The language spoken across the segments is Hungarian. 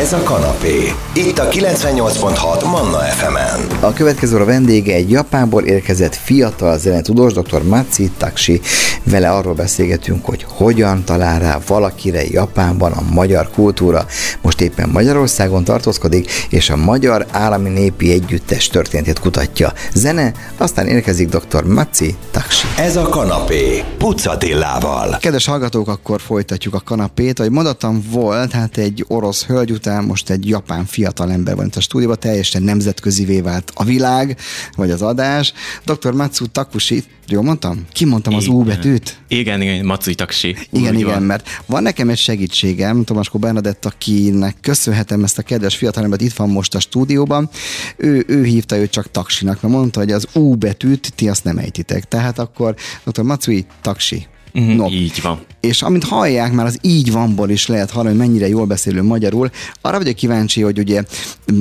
Ez a kanapé. Itt a 98.6 Manna FM-en. A következő a vendége egy Japánból érkezett fiatal zenetudós, dr. Matsi Taksi. Vele arról beszélgetünk, hogy hogyan talál rá valakire Japánban a magyar kultúra. Most éppen Magyarországon tartózkodik, és a Magyar Állami Népi Együttes történetét kutatja. Zene, aztán érkezik dr. Matsi Taksi. Ez a kanapé. Pucatillával. Kedves hallgatók, akkor folytatjuk a kanapét. Ahogy mondottam, volt, hát egy orosz hölgy után most egy japán fiatal ember van itt a stúdióban, teljesen nemzetközivé vált a világ, vagy az adás. Dr. Matsu Takushi, jól mondtam? Kimondtam az U betűt? Igen, igen, Matsui Taksi. Igen, Úgy igen, van. mert van nekem egy segítségem, Tomaskó Bernadett, akinek köszönhetem ezt a kedves fiatalembert, itt van most a stúdióban. Ő, ő hívta őt csak taksinak, mert mondta, hogy az U betűt ti azt nem ejtitek. Tehát akkor dr. Matsui Taksi. Mhm, No. Így van. És amint hallják, már az így vanból is lehet hallani, hogy mennyire jól beszélő magyarul. Arra vagyok kíváncsi, hogy ugye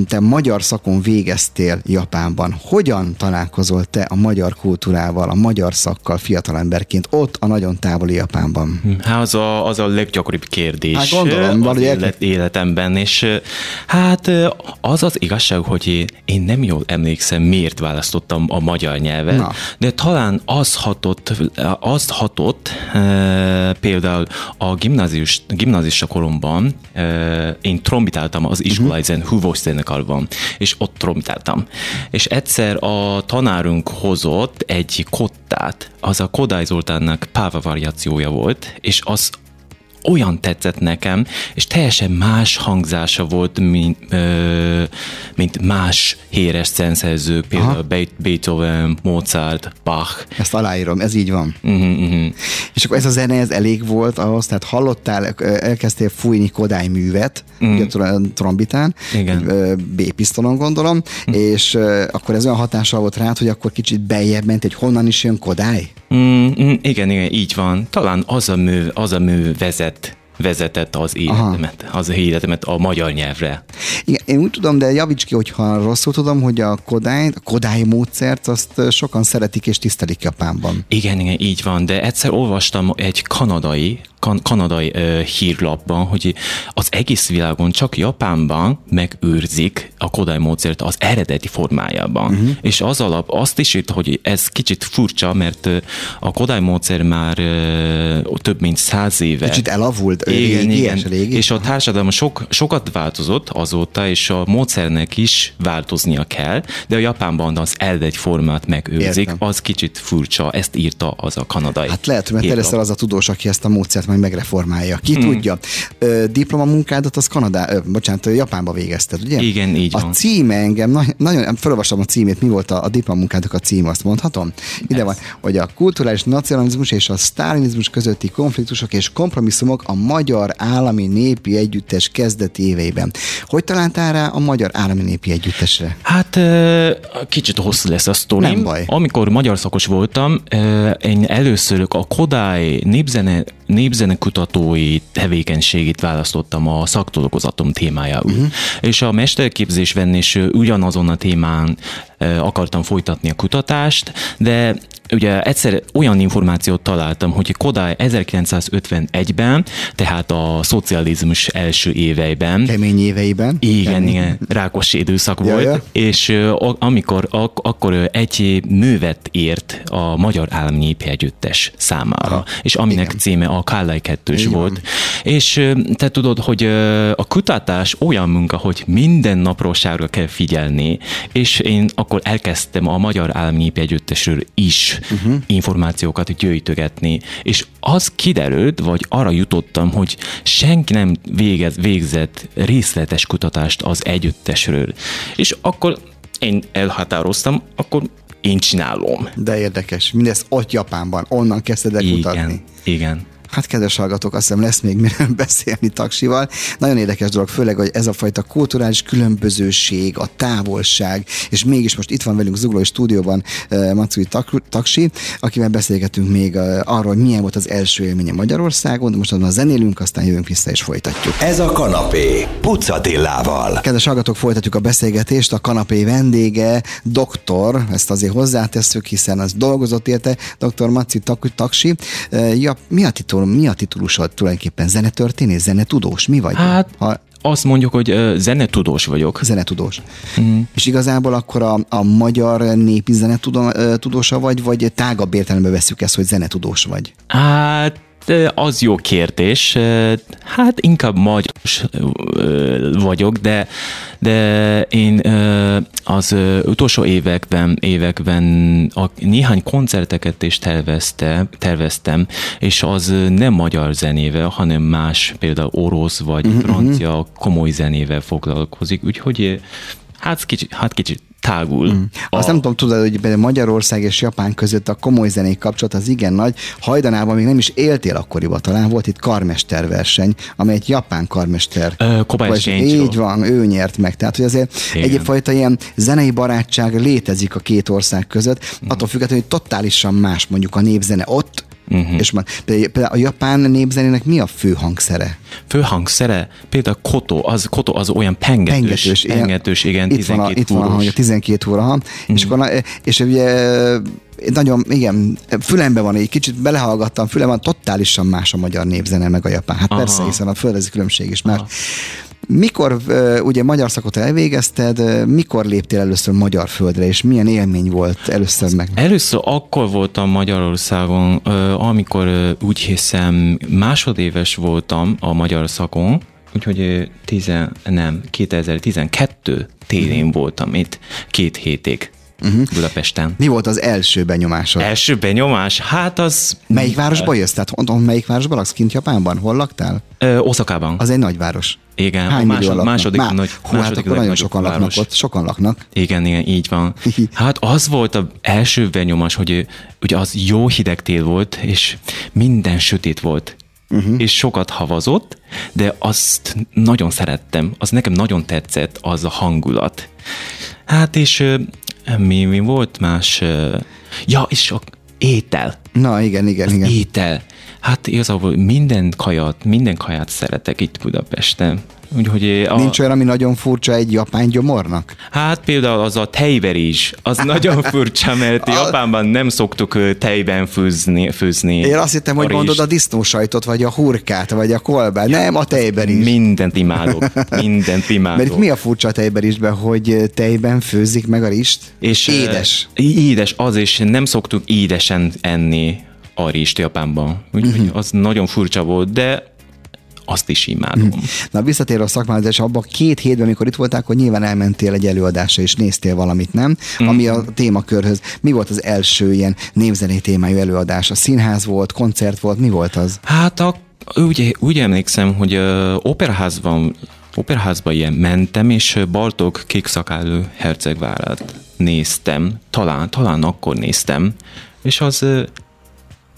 te magyar szakon végeztél Japánban. Hogyan találkozol te a magyar kultúrával, a magyar szakkal fiatalemberként ott a nagyon távoli Japánban? Hát az a, az a leggyakoribb kérdés Hát gondolom, az élet, életemben, és hát az az igazság, hogy én nem jól emlékszem, miért választottam a magyar nyelvet, Na. de talán az hatott, azt hatott, például a gimnázius, gimnázista koromban e, én trombitáltam az iskolai zen, húvós zenekarban, és ott trombitáltam. És egyszer a tanárunk hozott egy kottát, az a Kodály Zoltánnak Páva variációja volt, és az olyan tetszett nekem, és teljesen más hangzása volt, mint, ö, mint más híres zenszerzők, például Be- Beethoven, Mozart, Bach. Ezt aláírom, ez így van. Uh-huh, uh-huh. És akkor ez a zene, ez elég volt ahhoz, tehát hallottál, elkezdtél fújni Kodály művet, ugye tr- trombitán, Igen. B-pisztonon gondolom, mm. és akkor ez olyan hatással volt rád, hogy akkor kicsit beljebb ment, hogy honnan is jön Kodály? Mm, mm, igen, igen, így van. Talán az a mű, az a mű vezet, vezetett az életemet, az életemet a magyar nyelvre. Igen, én úgy tudom, de javíts ki, hogyha rosszul tudom, hogy a Kodály, a Kodály módszert azt sokan szeretik és tisztelik Japánban. Igen, igen, így van, de egyszer olvastam egy kanadai, kan- kanadai uh, hírlapban, hogy az egész világon csak Japánban megőrzik a Kodály módszert az eredeti formájában. Uh-huh. És az alap azt is írt, hogy ez kicsit furcsa, mert ö, a Kodály módszer már uh, több mint száz éve. Kicsit elavult, ö, igen, régi, igen. régi. És a társadalom sok, sokat változott azóta, és a módszernek is változnia kell, de a Japánban az eredeti formát megőrzik, Értem. az kicsit furcsa, ezt írta az a kanadai. Hát lehet, mert te leszel az a tudós, aki ezt a módszert majd megreformálja. Ki Hmm. tudja. Ö, diplomamunkádat az Kanadá, ö, bocsánat, Japánba végezted, ugye? Igen, így a van. címe engem, na, nagyon, felolvastam a címét, mi volt a, a diplomamunkátok a címe, azt mondhatom? Ide Ez. van, hogy a kulturális nacionalizmus és a sztálinizmus közötti konfliktusok és kompromisszumok a Magyar Állami Népi Együttes kezdeti éveiben. Hogy találtál rá a Magyar Állami Népi Együttesre? Hát kicsit hosszú lesz a sztorim. Nem baj. Amikor magyar szakos voltam, én először a Kodály népzene, népzenekutatói tevékenységét választottam a szaktolgozatom témájául. Uh-huh. És a mesterképzésben is ugyanazon a témán akartam folytatni a kutatást, de ugye egyszer olyan információt találtam, hogy Kodály 1951-ben, tehát a szocializmus első éveiben, Kemény éveiben? igen, Kemény. igen, rákos időszak Ja, volt, ja. és a- amikor, ak- akkor egy művet írt a Magyar Állami Népi Együttes számára, Aha, és aminek igen. címe a Kárlai kettős van. volt. És te tudod, hogy a kutatás olyan munka, hogy minden naprosságra kell figyelni, és én akkor elkezdtem a Magyar Állami Népi Együttesről is uh-huh. információkat gyűjtögetni, és az kiderült, vagy arra jutottam, hogy senki nem végez, végzett részletes kutatást az együttesről. És akkor én elhatároztam, akkor én csinálom. De érdekes. Mindez ott Japánban, onnan kezdted el kutatni. Igen, igen. Hát kedves hallgatók, azt hiszem lesz még miről beszélni taksival. Nagyon érdekes dolog, főleg, hogy ez a fajta kulturális különbözőség, a távolság, és mégis most itt van velünk Zuglói stúdióban Matsui Tak- Taksi, akivel beszélgetünk még arról, hogy milyen volt az első élménye Magyarországon, de most azon zenélünk, aztán jövünk vissza és folytatjuk. Ez a kanapé. Pucatillával. Kedves hallgatók, folytatjuk a beszélgetést. A kanapé vendége, doktor, ezt azért hozzátesszük, hiszen az dolgozott érte, dr. Maci Tak- Taksi. Ja, mi a titul, mi a titulusod tulajdonképpen? Zenetörténész, zenetudós? Mi vagy? Hát ha azt mondjuk, hogy ö, zenetudós vagyok. Zenetudós. Mm. És igazából akkor a, a magyar népi zenetudósa vagy, vagy tágabb értelemben veszük ezt, hogy zenetudós vagy? Hát az jó kérdés. Hát inkább magyar vagyok, de, de én az utolsó években, években a néhány koncerteket is tervezte, terveztem, és az nem magyar zenével, hanem más, például orosz vagy uh-huh. francia komoly zenével foglalkozik, úgyhogy hát kicsit, hát kicsit tágul. Mm. A... Azt nem tudom, tudod, hogy Magyarország és Japán között a komoly zenék kapcsolat az igen nagy. Hajdanában még nem is éltél akkoriban, talán volt itt karmesterverseny, amely egy japán karmester. Kobayashi Így van, ő nyert meg. Tehát, hogy azért igen. egyfajta ilyen zenei barátság létezik a két ország között, mm. attól függetlenül, hogy totálisan más mondjuk a népzene ott, Uh-huh. És például a japán népzenének mi a fő hangszere? Fő hangszere? Például koto, az, koto az olyan pengetős, pengetős, pengetős igen, itt 12 van a, Itt van a hangja, 12 óra, uh-huh. és, akkor, és ugye nagyon, igen, fülembe van, egy kicsit belehallgattam, fülemben totálisan más a magyar népzene, meg a japán. Hát Aha. persze, hiszen a földezi különbség is más. Aha. Mikor ugye magyar szakot elvégezted, mikor léptél először magyar földre, és milyen élmény volt először meg? Először akkor voltam Magyarországon, amikor úgy hiszem másodéves voltam a magyar szakon, úgyhogy tizen, nem, 2012 télen uh-huh. voltam itt két hétig. Uh-huh. Budapesten. Mi volt az első benyomásod? Első benyomás? Hát az... Melyik városba jössz? Tehát mondom, melyik városban laksz kint Japánban? Hol laktál? Ö, Oszakában. Az egy nagyváros. Igen, Hány másod, laknak? második Má, nagy, hú, második hát akkor nagyon sokan város. laknak ott, sokan laknak. Igen, igen, így van. Hát az volt az első benyomás, hogy ugye az jó hideg tél volt, és minden sötét volt. Uh-huh. és sokat havazott, de azt nagyon szerettem, az nekem nagyon tetszett, az a hangulat. Hát és mi, mi volt más? Ja, és a étel. Na, igen, igen, az igen. étel. Hát igazából minden kajat, minden kaját szeretek itt Budapesten. Úgyhogy a... Nincs olyan, ami nagyon furcsa egy japán gyomornak? Hát például az a tejverés, az nagyon furcsa, mert a... Japánban nem szoktuk tejben főzni. főzni Én azt hittem, hogy mondod a disznósajtot, vagy a hurkát, vagy a kolbát. Nem, a tejben is. Mindent imádok. Mindent imádok. Mert mi a furcsa a tejberisben, hogy tejben főzik meg a rist? És édes. Édes, az is. Nem szoktuk édesen enni a rist Japánban. Úgyhogy uh-huh. az nagyon furcsa volt, de azt is imádom. Mhm. Na visszatér a szakmához, és abban két hétben, amikor itt voltál, akkor nyilván elmentél egy előadásra, és néztél valamit, nem? Mm. Ami a témakörhöz. Mi volt az első ilyen népzenei témájú előadás? A színház volt, koncert volt, mi volt az? Hát a, úgy, úgy emlékszem, hogy uh, operaházban operaházba ilyen mentem, és Bartók kékszakállő hercegvárát néztem, talán, talán akkor néztem, és az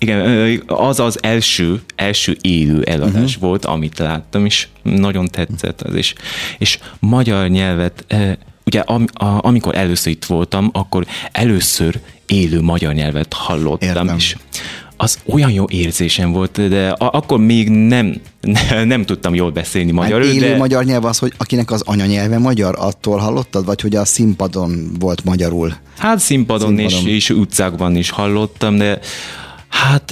igen, az az első, első élő eladás uh-huh. volt, amit láttam, és nagyon tetszett az is. És magyar nyelvet, ugye am, a, amikor először itt voltam, akkor először élő magyar nyelvet hallottam, Értem. és az olyan jó érzésem volt, de akkor még nem, nem tudtam jól beszélni magyarul. Hát élő de... magyar nyelv az, hogy akinek az anyanyelve magyar, attól hallottad, vagy hogy a színpadon volt magyarul? Hát színpadon, színpadon. És, és utcákban is hallottam, de Hát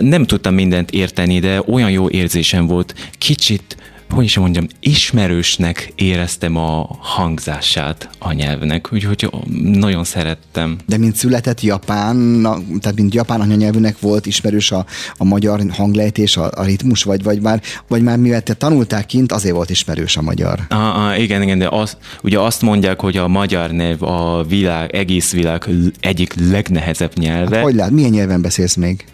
nem tudtam mindent érteni, de olyan jó érzésem volt. Kicsit hogy is mondjam, ismerősnek éreztem a hangzását a nyelvnek, úgyhogy nagyon szerettem. De mint született japán, tehát mint japán anyanyelvűnek volt ismerős a, a magyar hanglejtés, a, a ritmus, vagy, vagy, már, vagy már mivel te tanultál kint, azért volt ismerős a magyar. Ah, ah, igen, igen, de az, ugye azt mondják, hogy a magyar nyelv a világ, egész világ egyik legnehezebb nyelve. Hát, hogy lát, milyen nyelven beszélsz még?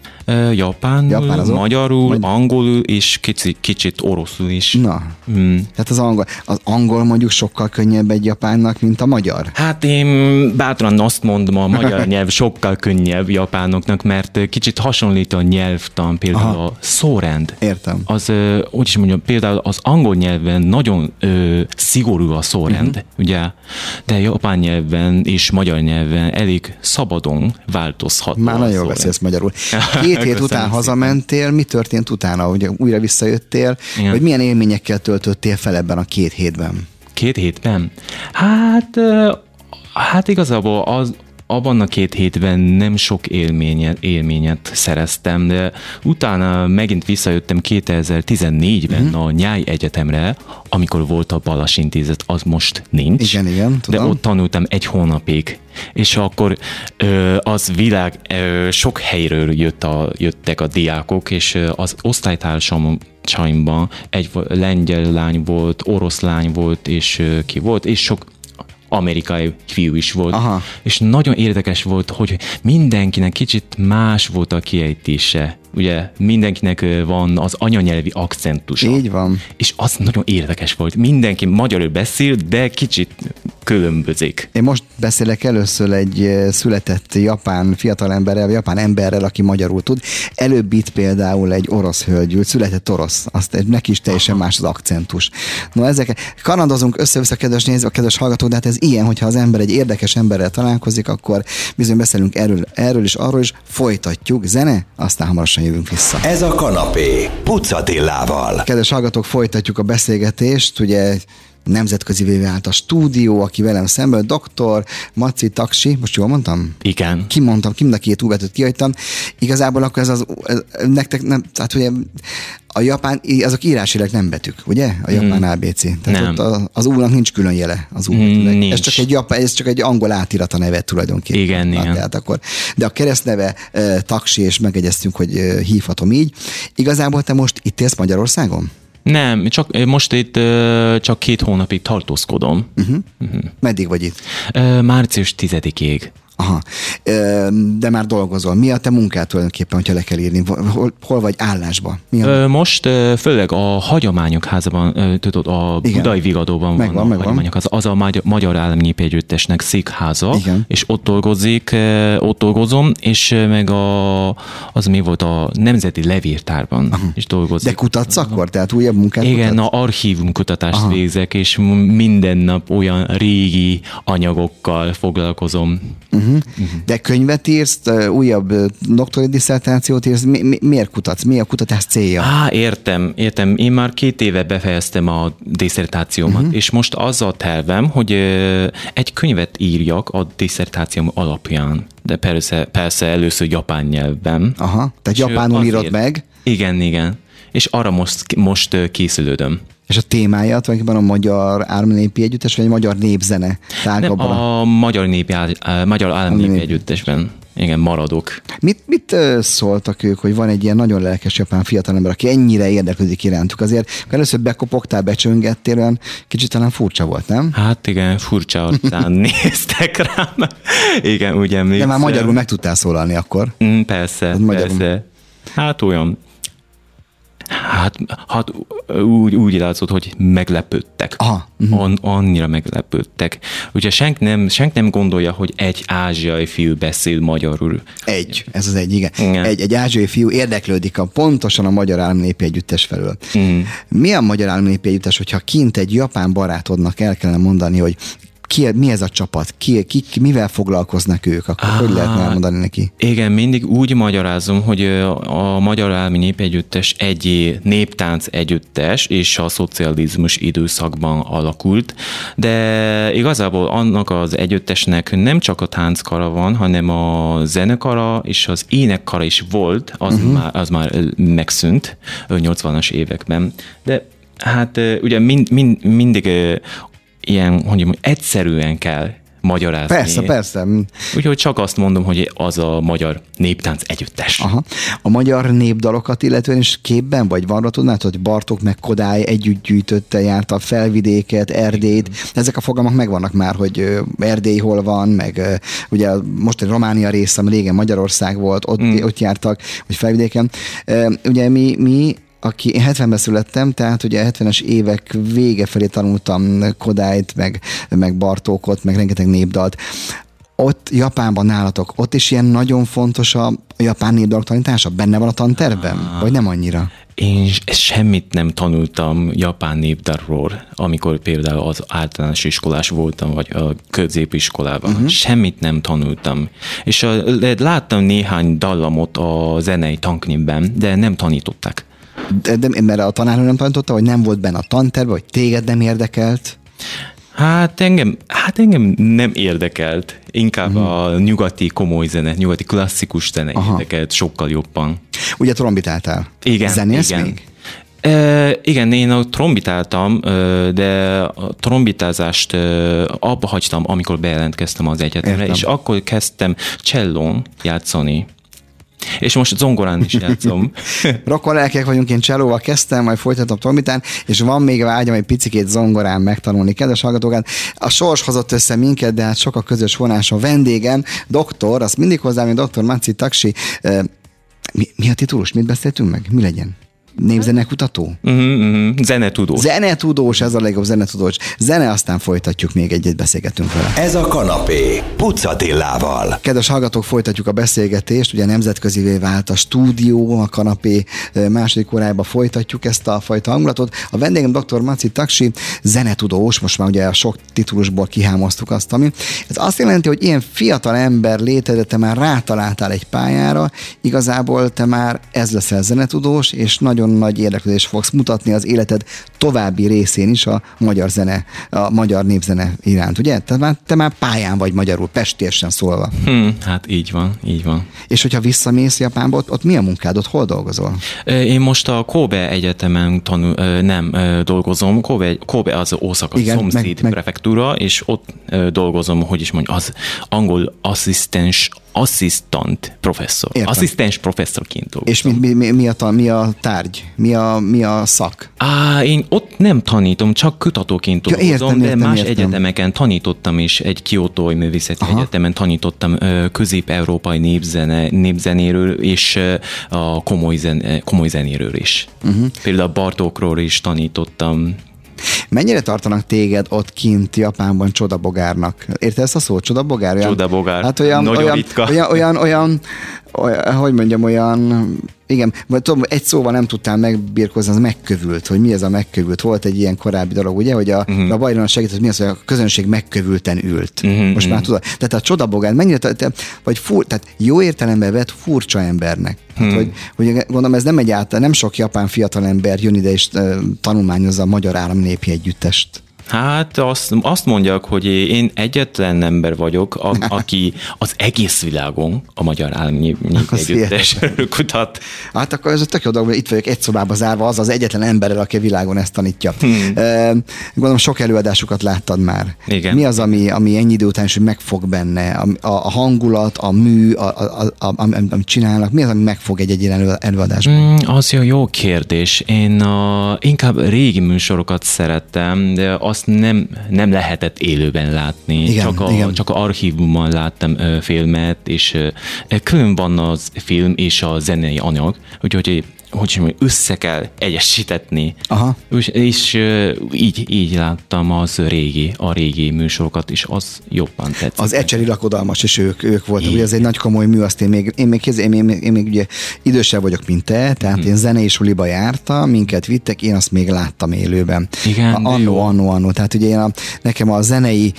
Japánul, Japán azok? magyarul, Magy- angolul és kicsit, kicsit oroszul is. Na, mm. tehát az angol, az angol mondjuk sokkal könnyebb egy japánnak, mint a magyar? Hát én bátran azt mondom, a magyar nyelv sokkal könnyebb japánoknak, mert kicsit hasonlít a nyelvtan, például Aha. a szórend. Értem. Az, úgy is mondjam, például az angol nyelven nagyon ö, szigorú a szórend, uh-huh. ugye, de japán nyelven és magyar nyelven elég szabadon változhat. Már nagyon jól beszélsz magyarul. Két hét után szépen. hazamentél, mi történt utána, hogy újra visszajöttél, Igen. hogy milyen élményekkel töltöttél fel ebben a két hétben? Két hétben? Hát, hát igazából az, abban a két hétben nem sok élményet, élményet szereztem, de utána megint visszajöttem 2014-ben Mhm. a Nyáj Egyetemre, amikor volt a Balas Intézet, az most nincs. Igen, igen, De tudom. ott tanultam egy hónapig, és akkor ö, az világ ö, sok helyről jött a, jöttek a diákok, és az osztálytársaimban egy vo- lengyel lány volt, orosz lány volt, és ki volt, és sok amerikai fiú is volt. Aha. És nagyon érdekes volt, hogy mindenkinek kicsit más volt a kiejtése. Ugye mindenkinek van az anyanyelvi akcentusa. Így van. És az nagyon érdekes volt. Mindenki magyarul beszél, de kicsit különbözik. Én most beszélek először egy eh, született japán fiatalemberrel, japán emberrel, aki magyarul tud. Előbb itt például egy orosz hölgy ült, született orosz, azt egy- neki is teljesen más az akcentus. No, ezek, kanadozunk össze-vissza, kedves nézők, kedves hallgatók, de hát ez ilyen, hogyha az ember egy érdekes emberrel találkozik, akkor bizony beszélünk erről, erről is, arról is, folytatjuk, zene, aztán hamarosan jövünk vissza. Ez a kanapé. Pucatillával. Kedves hallgatók, folytatjuk a beszélgetést, ugye nemzetközi vált a stúdió, aki velem szemben, doktor Maci Taksi, most jól mondtam? Igen. Kimondtam, ki mind a két úvetőt kihagytam. Igazából akkor ez az, ez, nektek nem, tehát ugye a japán, azok írásileg nem betűk, ugye? A japán ABC. Tehát Nem. ott a, az úrnak nincs külön jele az úrnak. Ez csak egy japán, ez csak egy angol átirat a neve tulajdonképpen. Igen, Na, igen. Tehát akkor, de a keresztneve e, taksi, és megegyeztünk, hogy e, hívhatom így. Igazából te most itt élsz Magyarországon? Nem, csak ö, most itt ö, csak két hónapig tartózkodom. Uh-huh. Meddig vagy itt? Ö, Március 10-ig. Aha. De már dolgozol. Mi a te munkád tulajdonképpen, hogyha le kell írni? Hol, hol vagy állásba? Mi a... Most főleg a hagyományok házában, tudod, a Igen. Budai Vigadóban Megvan, van a megvan. hagyományok háza, az a Magyar, Magyar Állami Népegyüttesnek székháza, Igen. és ott dolgozik, ott dolgozom, és meg a, az mi volt a Nemzeti Levéltárban is dolgozik. De kutatsz akkor? Tehát újabb munkát Igen, kutatsz? a archívum kutatást Aha. végzek, és minden nap olyan régi anyagokkal foglalkozom. Uh-huh. De könyvet írsz, újabb doktori diszertációt írsz, mi, mi, miért kutatsz? Mi a kutatás célja? Á, értem, értem. Én már két éve befejeztem a diszertációmat, uh-huh. és most az a tervem, hogy egy könyvet írjak a diszertációm alapján, de persze, persze először japán nyelvben. Aha, tehát És, japánul írod azért- meg, Igen, igen. És arra most, most készülődöm. És a témája tulajdonképpen a Magyar Ármnépi Együttes, vagy a Magyar Népzene Nem? A... a Magyar, Népi, Áll- Magyar Állami Nép- Népi Együttesben. Igen, maradok. Mit, mit szóltak ők, hogy van egy ilyen nagyon lelkes japán fiatalember, aki ennyire érdeklődik irántuk? Azért amikor először bekopogtál, becsöngettél, olyan kicsit talán furcsa volt, nem? Hát igen, furcsa arcán néztek rám. Igen, úgy De emlékszem. már magyarul meg tudtál szólalni akkor. Mm, persze, magyarul. persze. Hát olyan. Hát, hát úgy, úgy látszott, hogy meglepődtek. Aha, mhm. An, annyira meglepődtek. Ugye senki nem, senki nem gondolja, hogy egy ázsiai fiú beszél magyarul. Egy, ez az egy, igen. Igen. Egy, egy ázsiai fiú érdeklődik a, pontosan a Magyar Államnépi Együttes felől. Mm. Mi a Magyar Államnépi Együttes, hogyha kint egy japán barátodnak el kellene mondani, hogy ki, mi ez a csapat, ki, ki, ki mivel foglalkoznak ők, akkor hogy lehetne elmondani neki? Igen, mindig úgy magyarázom, hogy a Magyar Állami Népegyüttes egy néptánc együttes, és a szocializmus időszakban alakult, de igazából annak az együttesnek nem csak a tánckara van, hanem a zenekara és az énekkara is volt, az, uh-huh. már, az már megszűnt ö, 80-as években, de hát ugye mind, mind, mindig ilyen, hogy egyszerűen kell magyarázni. Persze, persze. Úgyhogy csak azt mondom, hogy az a magyar néptánc együttes. Aha. A magyar népdalokat illetően is képben vagy van, tudnád, hogy Bartók meg Kodály együtt gyűjtötte, járta a felvidéket, Erdélyt. Ezek a fogalmak megvannak már, hogy Erdély hol van, meg ugye most egy Románia része, régen Magyarország volt, ott, mm. ott jártak, hogy felvidéken. Ugye mi, mi aki én 70-ben születtem, tehát ugye a 70-es évek vége felé tanultam Kodályt, meg, meg Bartókot, meg rengeteg népdalt. Ott Japánban nálatok, ott is ilyen nagyon fontos a japán népdalok tanítása? Benne van a tantervben? Vagy nem annyira? Én semmit nem tanultam japán népdalról, amikor például az általános iskolás voltam, vagy a középiskolában. Uh-huh. Semmit nem tanultam. És a, láttam néhány dallamot a zenei tanknyimben, de nem tanították. De, de mert a tanárnő nem tanította, vagy nem volt benne a tanterve, vagy téged nem érdekelt? Hát engem, hát engem nem érdekelt. Inkább mm. a nyugati komoly zene, nyugati klasszikus zene Aha. Érdekelt sokkal jobban. Ugye trombitáltál? Igen, Zenélsz igen. még? E, igen, én a trombitáltam, de a trombitázást abba hagytam, amikor bejelentkeztem az egyetemre, Értem. és akkor kezdtem csellón játszani. És most zongorán is játszom. Rokon lelkek vagyunk, én cselóval kezdtem, majd folytatom trombitán, és van még vágyam egy picikét zongorán megtanulni. Kedves hallgatók, hát a sors hozott össze minket, de hát sok a közös vonás a vendégem, doktor, azt mindig hozzám, hogy doktor Maci Taksi. Mi, mi a titulus? Mit beszéltünk meg? Mi legyen? Népzenekutató? Uh-huh, uh-huh. Zenetudó. Zenetudós, ez a legjobb zenetudós. Zene, aztán folytatjuk még egyet, beszélgetünk vele. Ez a kanapé. Pucatillával. Kedves hallgatók, folytatjuk a beszélgetést. Ugye nemzetközivé vált a stúdió, a kanapé második órájába folytatjuk ezt a fajta hangulatot. A vendégem dr. Maci Taksi, zenetudós, most már ugye a sok titulusból kihámoztuk azt, ami. Ez azt jelenti, hogy ilyen fiatal ember létezett, te már rátaláltál egy pályára, igazából te már ez leszel zenetudós, és nagyon nagy érdeklődést fogsz mutatni az életed további részén is a magyar zene, a magyar népzene iránt, ugye? Te már, te már pályán vagy magyarul, pestésen szólva. Hm, hát így van, így van. És hogyha visszamész Japánba, ott, ott mi a munkád, ott hol dolgozol? Én most a Kobe Egyetemen tanul, nem dolgozom. Kobe, Kobe az Osaka Igen, szomszéd meg- meg- prefektúra, és ott dolgozom, hogy is mondjam, az angol asszisztens, asszisztant professzor. Értem. Asszisztens professzorként dolgozom. És mi, mi, mi, mi, a, mi a tárgy? Mi a, mi a szak? Á, én nem tanítom, csak kutatóként Ja, dolgozom, értem, de értem, más értem. egyetemeken tanítottam is, egy Kiotói Művészeti Aha. Egyetemen tanítottam közép-európai népzene, népzenéről és a komoly, zen, komoly zenéről is. Uh-huh. Például Bartókról is tanítottam. Mennyire tartanak téged ott kint Japánban csodabogárnak? Érted ezt a szót? Csodabogár? Olyan, Csodabogár. Hát olyan, Nagyon olyan, ritka. olyan, olyan, olyan, olyan, hogy mondjam, olyan, igen, vagy tudom, egy szóval nem tudtál megbírkozni, az megkövült, hogy mi ez a megkövült. Volt egy ilyen korábbi dolog, ugye, hogy a, Mhm. uh-huh. a Bajron segített, hogy mi az, hogy a közönség megkövülten ült. Uh-huh. Most már tudod. Tehát a csodabogár, mennyire, te, vagy fur, tehát jó értelemben vett furcsa embernek. Hát, Mhm. hogy, hogy gondolom, ez nem egy által, nem sok japán fiatalember jön ide és uh, tanulmányozza a magyar államnépi együttest. Hát azt, azt mondjak, hogy én egyetlen ember vagyok, a, aki az egész világon a Magyar Állami Az Együttes kutat. Hát akkor ez a tök jó dolog, hogy itt vagyok egy szobába zárva, az az egyetlen emberrel, aki a világon ezt tanítja. Hmm. Gondolom sok előadásukat láttad már. Igen. Mi az, ami, ami ennyi idő után is megfog benne? A, a, a hangulat, a mű, a, a, a, amit csinálnak, mi az, ami megfog egy-egy ilyen elő- előadásban? Mm, az jó, jó kérdés. Én a, inkább régi műsorokat szerettem, de azt nem, nem lehetett élőben látni. Igen, csak, a, igen. csak a archívumban láttam ö, filmet, és ö, külön van az film és a zenei anyag, úgyhogy hogy mondjam, össze kell egyesítetni. Aha. És, és így, így láttam az régi, a régi műsorokat, és az jobban tetszett. Az ecseri lakodalmas, és ők, ők voltak. Ugye ez egy nagy komoly mű, azt én még, én még, kéz- én, én, én, még ugye idősebb vagyok, mint te, tehát Mhm. én zenei suliba jártam, minket vittek, én azt még láttam élőben. Igen, A- Annó, annó, annó. Tehát ugye én a, nekem a zenei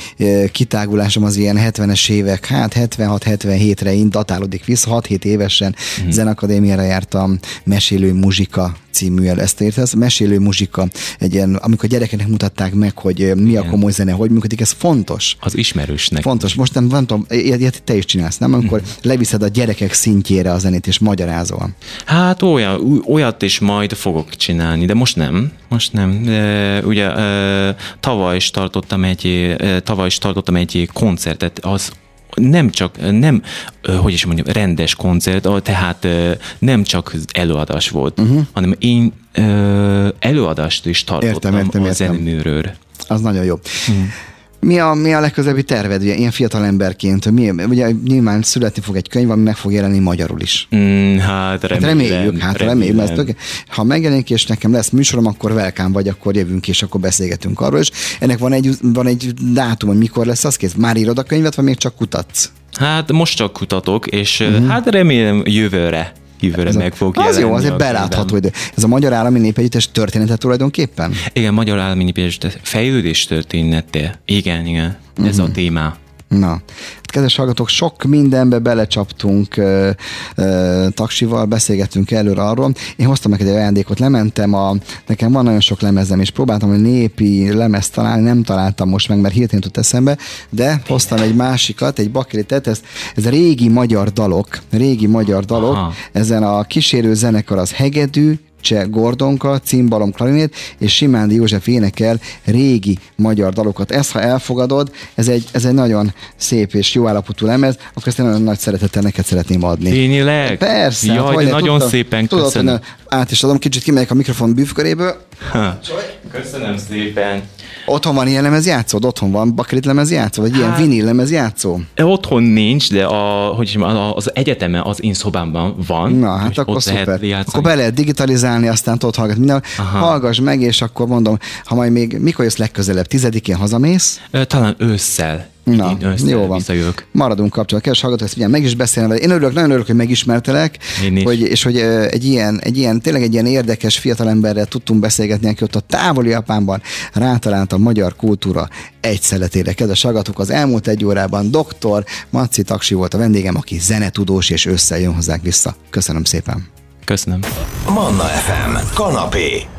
kitágulásom az ilyen 70-es évek, hát 76-77-re én datálódik vissza, 6-7 évesen Mhm. mm. zenakadémiára jártam, mesélő muzsika című el, ezt értesz? Mesélő muzsika, egy ilyen, amikor gyerekeknek mutatták meg, hogy mi a Igen. komoly zene, hogy működik, ez fontos. Az ismerősnek. Fontos. Most nem, nem tudom, ilyet, ilyet te is csinálsz, nem? Amikor leviszed a gyerekek szintjére a zenét, és magyarázol. Hát olyan, olyat is majd fogok csinálni, de most nem. Most nem. De, ugye ö, tavaly is tartottam egy, ö, tavaly is tartottam egy koncertet, az nem csak, nem, hogy is mondjam, rendes koncert, tehát nem csak előadás volt, uh-huh. hanem én előadást is tartottam Értem, értem, a értem. zeneműről. Az nagyon jó. Mi a, mi a legközelebbi terved, ugye, ilyen fiatal emberként? Mi, ugye nyilván születni fog egy könyv, ami meg fog jelenni magyarul is. Mm, hát Hát remélem. reméljük, hát reméljük. Mert tök, ha megjelenik, és nekem lesz műsorom, akkor velkám vagy, akkor jövünk, és akkor beszélgetünk arról is. Ennek van egy, van egy dátum, hogy mikor lesz az kész? Már írod a könyvet, vagy még csak kutatsz? Hát most csak kutatok, és uh-huh. hát remélem jövőre, jövőre Mhm. Ez a- meg fog Az jó, azért belátható, hogy ez a Magyar Állami Népegyüttes története tulajdonképpen? Igen, Magyar Állami Népegyesület fejlődés története. Igen, igen. Ez Mhm. a téma. Na, kedves hallgatók, sok mindenbe belecsaptunk ö, ö, taksival, beszélgettünk előre arról. Én hoztam neked egy ajándékot, lementem, a, nekem van nagyon sok lemezem, és próbáltam hogy népi lemezt találni, nem találtam most meg, mert hirtelen jutott eszembe, de hoztam egy másikat, egy bakelitet, ez, ez régi magyar dalok, régi magyar dalok, Aha. ezen a kísérő zenekar az Hegedű, Cseh Gordonka, cimbalom, klarinét, és Simándi József énekel régi magyar dalokat. Ezt, ha elfogadod, ez egy, ez egy nagyon szép és jó állapotú lemez, akkor ezt én nagyon nagy szeretettel neked szeretném adni. Tényleg? Persze. Jaj, hát, nagyon tudtam, szépen tudod, köszönöm. Tudod, át is adom, kicsit kimegyek a mikrofon bűvköréből. Köszönöm szépen. Otthon van ilyen lemez játszó? Otthon van bakrit lemez játszó? Vagy ilyen hát, vinil lemez játszó? Otthon nincs, de a, hogy az egyeteme az én szobámban van. Na, hát akkor szuper. Akkor be lehet digitalizálni, aztán tudod hallgatni minden. Aha. Hallgass meg, és akkor mondom, ha majd még mikor jössz legközelebb? Tizedikén hazamész? Talán ősszel. Na, jó van. Visszajövök. Maradunk kapcsolatban. Kedves hallgatók, ezt meg is beszélni vele. Én örülök, nagyon örülök, hogy megismertelek, Én is. Hogy, és hogy egy ilyen, egy ilyen, tényleg egy ilyen érdekes fiatalemberrel tudtunk beszélgetni, aki ott a távoli Japánban rátalált a magyar kultúra egy szeletére. Kedves hallgatók, az elmúlt egy órában dr. Maci Taksi volt a vendégem, aki zenetudós, és összejön hozzánk vissza. Köszönöm szépen. Köszönöm. Manna FM. Kanapé.